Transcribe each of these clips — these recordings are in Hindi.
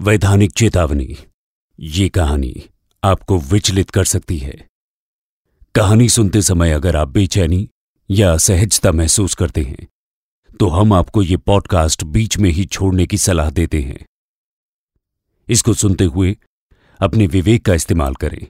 वैधानिक चेतावनी। ये कहानी आपको विचलित कर सकती है। कहानी सुनते समय अगर आप बेचैनी या असहजता महसूस करते हैं तो हम आपको ये पॉडकास्ट बीच में ही छोड़ने की सलाह देते हैं। इसको सुनते हुए अपने विवेक का इस्तेमाल करें।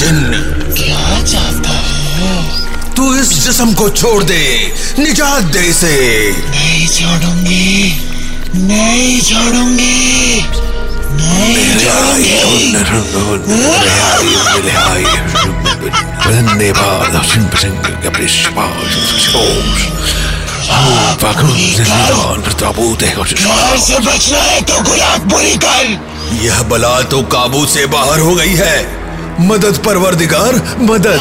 ए जिन क्या चाहता है? तू इस जिस्म को छोड़ दे निजात दे इसे। नहीं छोड़ूँगी नहीं छोड़ूँगी से बचना है तो गुलाब बुरी कर। यह बला तो काबू से बाहर हो गई है। मदद परवरदिगार, मदद।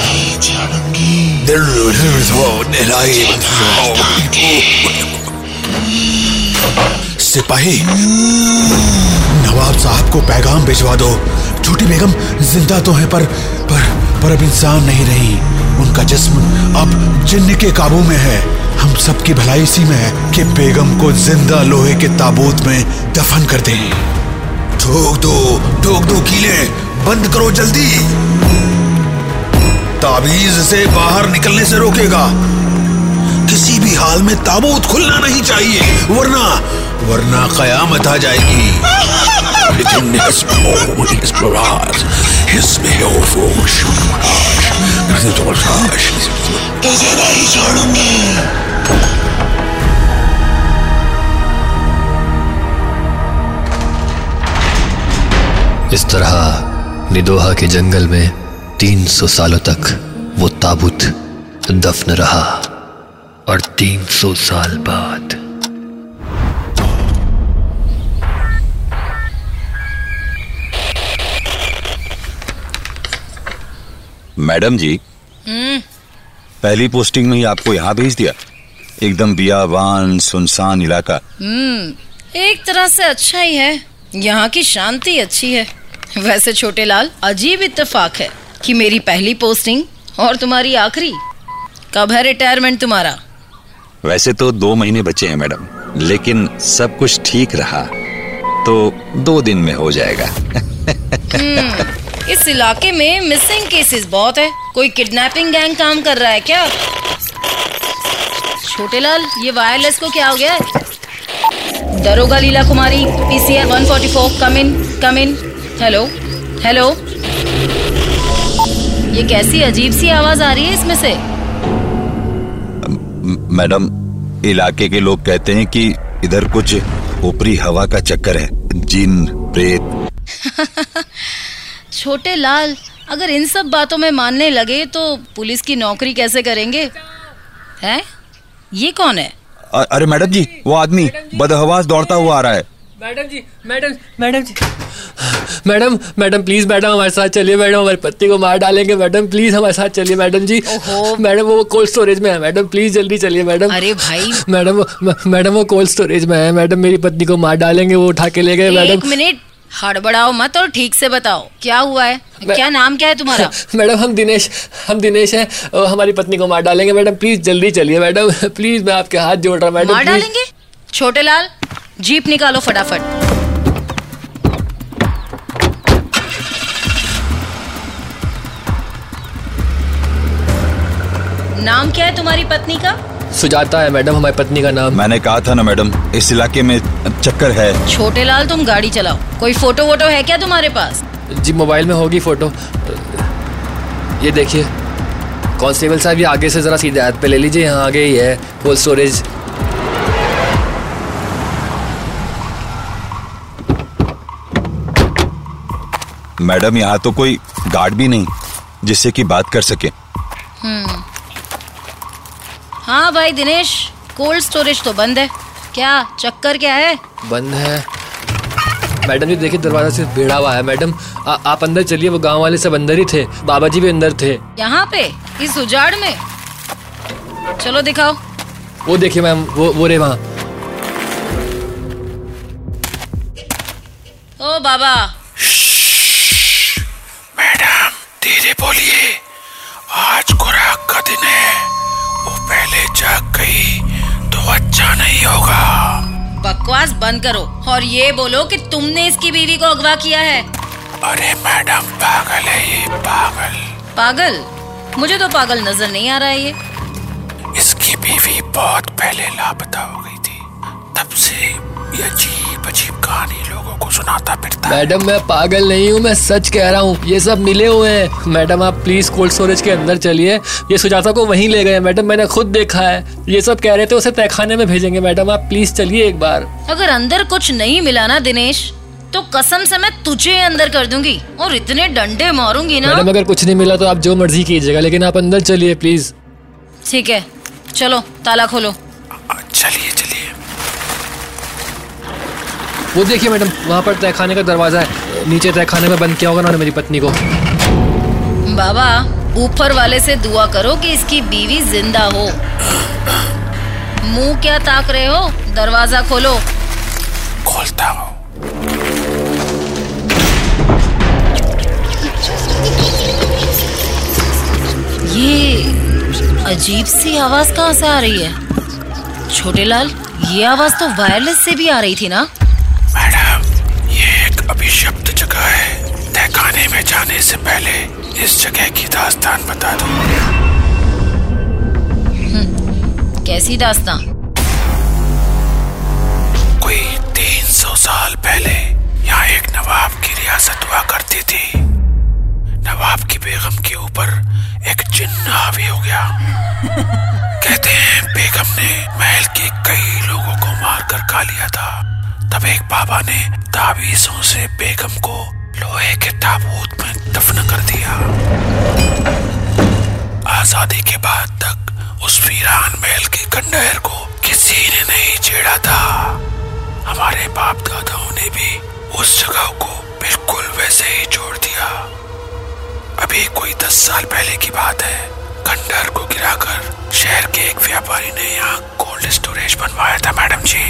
सिपाही, नवाब साहब को पैगाम भिजवा दो। छोटी बेगम, ज़िंदा तो है पर पर पर अब इंसान नहीं रही। उनका जिस्म अब जिन्न के काबू में है। हम सबकी भलाई इसी में है कि बेगम को ज़िंदा लोहे के ताबूत में दफन कर दें। ठोक दो ठोक दो, कीले। बंद करो जल्दी। ताबीज से बाहर निकलने से रोकेगा। किसी भी हाल में ताबूत खुलना नहीं चाहिए, वरना वरना कयामत आ जाएगी। छोड़ूँगी इस तरह निदोहा के जंगल में 300 सालों तक वो ताबूत दफन रहा और 300 साल बाद मैडम जी पहली पोस्टिंग में ही आपको यहाँ भेज दिया। एकदम बियावान सुनसान इलाका। एक तरह से अच्छा ही है। यहाँ की शांति अच्छी है। वैसे छोटे लाल अजीब इत्तेफाक है कि मेरी पहली पोस्टिंग और तुम्हारी आखिरी। कब है रिटायरमेंट तुम्हारा? वैसे तो दो महीने बचे हैं मैडम लेकिन सब कुछ ठीक रहा तो दो दिन में हो जाएगा। इस इलाके में मिसिंग केसेस बहुत है। कोई किडनैपिंग गैंग काम कर रहा है क्या? छोटे लाल ये वायरलेस को क्या हो गया है? दरोगा Leela Kumari PCR 144 come in come in hello hello ये कैसी अजीब सी आवाज़ आ रही है इसमें से? मैडम इलाके के लोग कहते हैं कि इधर कुछ ऊपरी हवा का चक्कर है। जिन प्रेत। छोटे लाल अगर इन सब बातों में मानने लगे तो पुलिस की नौकरी कैसे करेंगे? हैं? ये कौन है? अ- अरे मैडम जी वो आदमी बदहवास दौड़ता हुआ आ रहा है। Madam ji madam madam ji madam madam please madam हमारे साथ चलिए मैडम हमारी पत्नी को मार डालेंगे। मैडम प्लीज़ हमारे साथ चलिए मैडम जी। मैडम वो कोल्ड स्टोरेज में है। मैडम प्लीज़ जल्दी चलिए मैडम। अरे भाई। मैडम मैडम वो कोल्ड स्टोरेज में है। मैडम मेरी पत्नी को मार डालेंगे वो उठा के ले गए मैडम। मिनट। हड़बड़ाओ मत और ठीक से बताओ। क्या हुआ है? क्या नाम क्या है तुम्हारा? मैडम हम दिनेश हम दिनेश हैं। हमारी पत्नी को मार डालेंगे मैडम। प्लीज़ जल्दी चलिए मैडम। प्लीज़ मैं आपके हाथ जोड़ रहा हूँ मैडम। मार डालेंगे? छोटे लाल जीप निकालो फटाफट। नाम क्या है तुम्हारी पत्नी का? सुजाता है मैडम हमारी पत्नी का नाम। मैंने कहा था ना मैडम इस इलाके में चक्कर है। छोटे लाल तुम गाड़ी चलाओ। कोई फ़ोटो वोटो है क्या तुम्हारे पास? जी मोबाइल में होगी फ़ोटो। ये देखिए कांस्टेबल साहब ये आगे से जरा सीधे हाथ पे ले लीजिए। यहाँ आगे ही है कोल्ड स्टोरेज मैडम यहाँ तो कोई गार्ड भी नहीं जिससे कि बात कर सके। हाँ भाई दिनेश कोल्ड स्टोरेज तो बंद है। क्या चक्कर क्या है? बंद है। मैडम जी देखिए दरवाज़ा सिर्फ़ भिड़ा हुआ है। मैडम आ, आप अंदर चलिए वो गाँव वाले सब अंदर ही थे। बाबा जी भी अंदर थे। यहाँ पे? इस उजाड़ में? चलो दिखाओ। वो देखिए मैम वो वो रे वहाँ। ओ बाबा। मैडम धीरे बोलिए। आज खुराक का दिन है। बकवास बंद करो और ये बोलो कि तुमने इसकी बीवी को अगवा किया है। अरे मैडम पागल है ये पागल। पागल? मुझे तो पागल नज़र नहीं आ रहा है ये। इसकी बीवी बहुत पहले लापता हो गई थी। तब से ये अजीब अजीब कहानी लोगों को सुनाता फिरता है। मैडम मैं पागल नहीं हूँ मैं सच कह रहा हूँ। ये सब मिले हुए हैं। मैडम आप प्लीज़ कोल्ड स्टोरेज के अंदर चलिए। ये सुजाता को वहीं ले गए। मैडम मैंने खुद देखा है। ये सब कह रहे थे उसे तहखाने में भेजेंगे। मैडम आप प्लीज़ चलिए एक बार। अगर अंदर कुछ नहीं मिला ना दिनेश तो कसम से मैं तुझे अंदर कर दूँगी और इतने डंडे मारूँगी ना। मैडम अगर कुछ नहीं मिला तो आप जो मर्ज़ी कीजिएगा लेकिन आप अंदर चलिए प्लीज़ ठीक है चलो ताला खोलो। चलिए चलिए। वो देखिए मैडम वहाँ पर तहखाने का दरवाज़ा है। नीचे तहखाने में बंद किया होगा उन्होंने मेरी पत्नी को। बाबा ऊपर वाले से दुआ करो कि इसकी बीवी ज़िंदा हो। मुँह क्या ताक रहे हो? दरवाज़ा खोलो। खोलता हूँ। ये अजीब सी आवाज़ कहाँ से आ रही है? छोटे लाल ये आवाज़ तो वायरलेस से भी आ रही थी ना? अभिशप्त जगह है। तहखाने में जाने से पहले इस जगह की दास्तान बता दो। कैसी दास्तां कोई तीन सौ साल पहले यहाँ एक नवाब की रियासत हुआ करती थी। नवाब की बेगम के ऊपर एक जिन्न हावी हो गया। कहते हैं बेगम ने महल के कई लोगों को मारकर खा लिया था। तब एक बाबा ने तावीजों से बेगम को लोहे के ताबूत में दफन कर दिया। आज़ादी के बाद तक उस वीरान महल के खंडहर को किसी ने नहीं छेड़ा था। हमारे बाप दादाओं ने भी उस जगह को बिल्कुल वैसे ही छोड़ दिया। अभी कोई दस साल पहले की बात है। खंडहर को गिराकर शहर के एक व्यापारी ने यहाँ कोल्ड स्टोरेज बनवाया था, मैडम जी।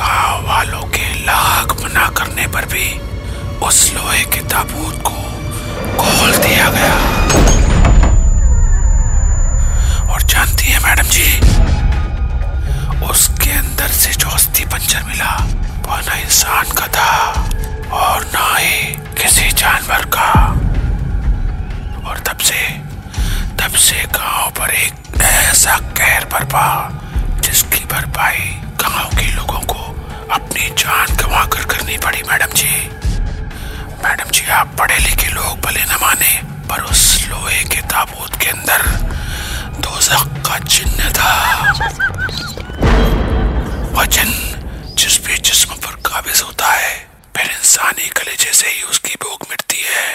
गाँव वालों के लाख मना करने पर भी उस लोहे के ताबूत को खोल दिया गया। और जानती है मैडम जी पर उस लोहे के ताबूत के अंदर दोजख का चिन्ह था। वज़न जिस भी जिस्म पर काबिज होता है, फिर इंसानी कलेजे से ही उसकी भूख मिटती है।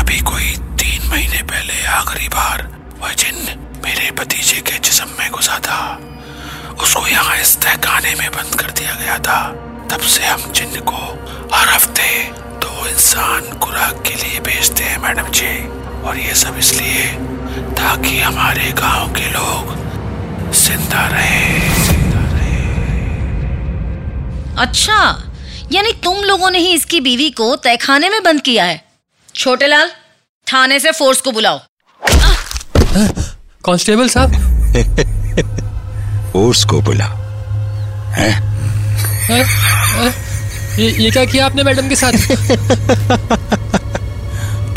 अभी कोई तीन महीने पहले आखिरी बार वह जिन मेरे भतीजे के जिस्म में घुसा था। उसको यहाँ इस तहखाने में बंद कर दिया गया था। तब से हम जिन को हर हफ़्ते इंसान खुराक के लिए भेजते हैं मैडम जी। और ये सब इसलिए ताकि हमारे गाँव के लोग ज़िंदा रहे। अच्छा यानी तुम लोगों ने ही इसकी बीवी को तहखाने में बंद किया है। छोटे लाल थाने से फोर्स को बुलाओ। कांस्टेबल साहब? फोर्स को बुला अ, अ, ये ये क्या किया आपने मैडम के साथ?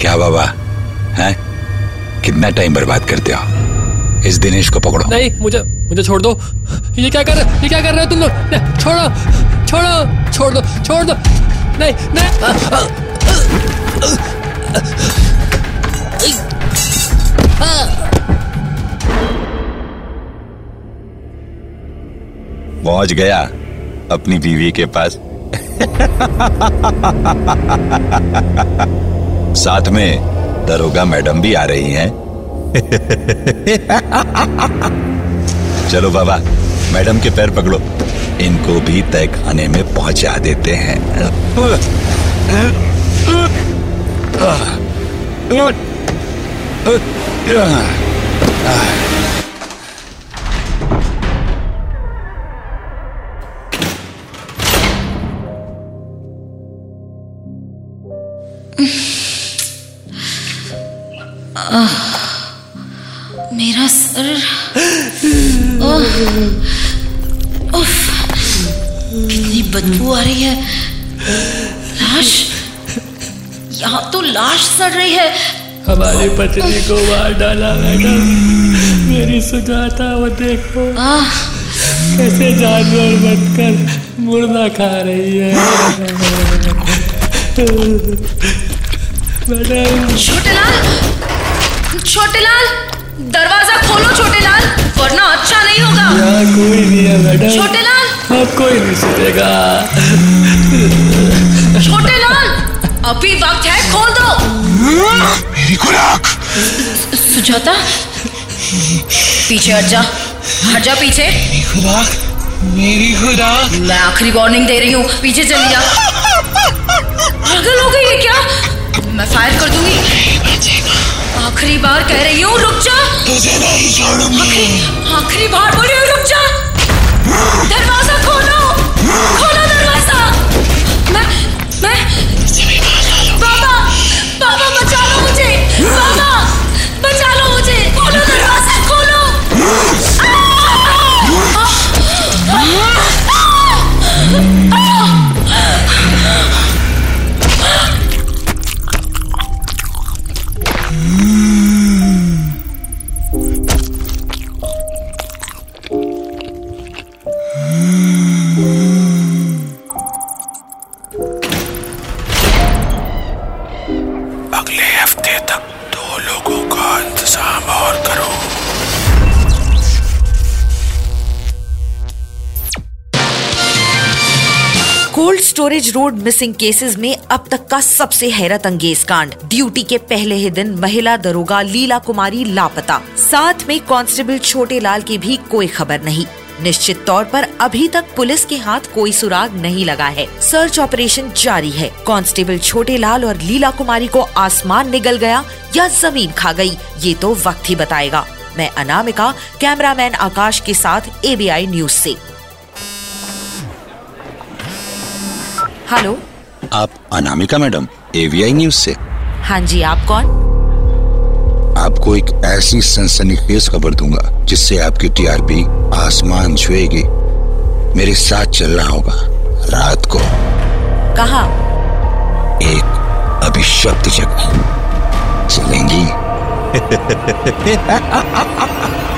क्या बाबा? हैं? कितना टाइम बर्बाद करते हो? इस दिनेश को पकड़ो। नहीं मुझे मुझे छोड़ दो। ये क्या कर ये क्या कर रहे हो तुम लोग? छोड़ो छोड़ो छोड़ दो छोड़ दो। नहीं नहीं। पहुँच गया अपनी बीवी के पास। साथ में दरोगा मैडम भी आ रही हैं चलो बाबा मैडम के पैर पकड़ो इनको भी तय खाने में पहुँचा देते हैं मेरा बदबू आ रही है। लाश यहाँ तो लाश सड़ रही है। हमारी पत्नी को मार डाला मैडम। मेरी सुजाता वो देखो। आह, कैसे जानवर बनकर मुर्दा खा रही है। मैडम। छोटे लाल छोटे लाल दरवाज़ा खोलो छोटे लाल वरना अच्छा नहीं होगा। यहाँ कोई नहीं है मैडम। छोटे लाल कोई नहीं सुनेगा। छोटे लाल अभी वक्त है खोल दो। मेरी खुराक। सुजाता पीछे हट जा। हट जा पीछे। मेरी खुराक मेरी खुराक। मैं आखिरी वार्निंग दे रही हूँ पीछे चली जा। पागल हो गई है क्या? मैं फायर कर दूँगी। आखिरी बार कह रही हूँ रुक जा। तुझे नहीं छोड़ूँगी। आखिरी आखिरी बार बोल और करो। Cold storage road missing cases में अब तक का सबसे हैरत अंगेज कांड। ड्यूटी के पहले ही दिन महिला दरोगा लीला कुमारी लापता। साथ में कांस्टेबल छोटे लाल की भी कोई खबर नहीं। निश्चित तौर पर अभी तक पुलिस के हाथ कोई सुराग नहीं लगा है। सर्च ऑपरेशन जारी है। कांस्टेबल छोटे लाल और लीला कुमारी को आसमान निगल गया या ज़मीन खा गई ये तो वक्त ही बताएगा। मैं अनामिका कैमरामैन आकाश के साथ एबीआई न्यूज़ से। हेलो? आप अनामिका मैडम एवीआई न्यूज़ से। हाँ जी आप कौन? आपको एक ऐसी सनसनीखेज खबर दूँगा जिससे आपकी टीआरपी आसमान छुएगी। मेरे साथ चलना होगा रात को। कहा? एक अभिशप्त जगह। चलेंगी?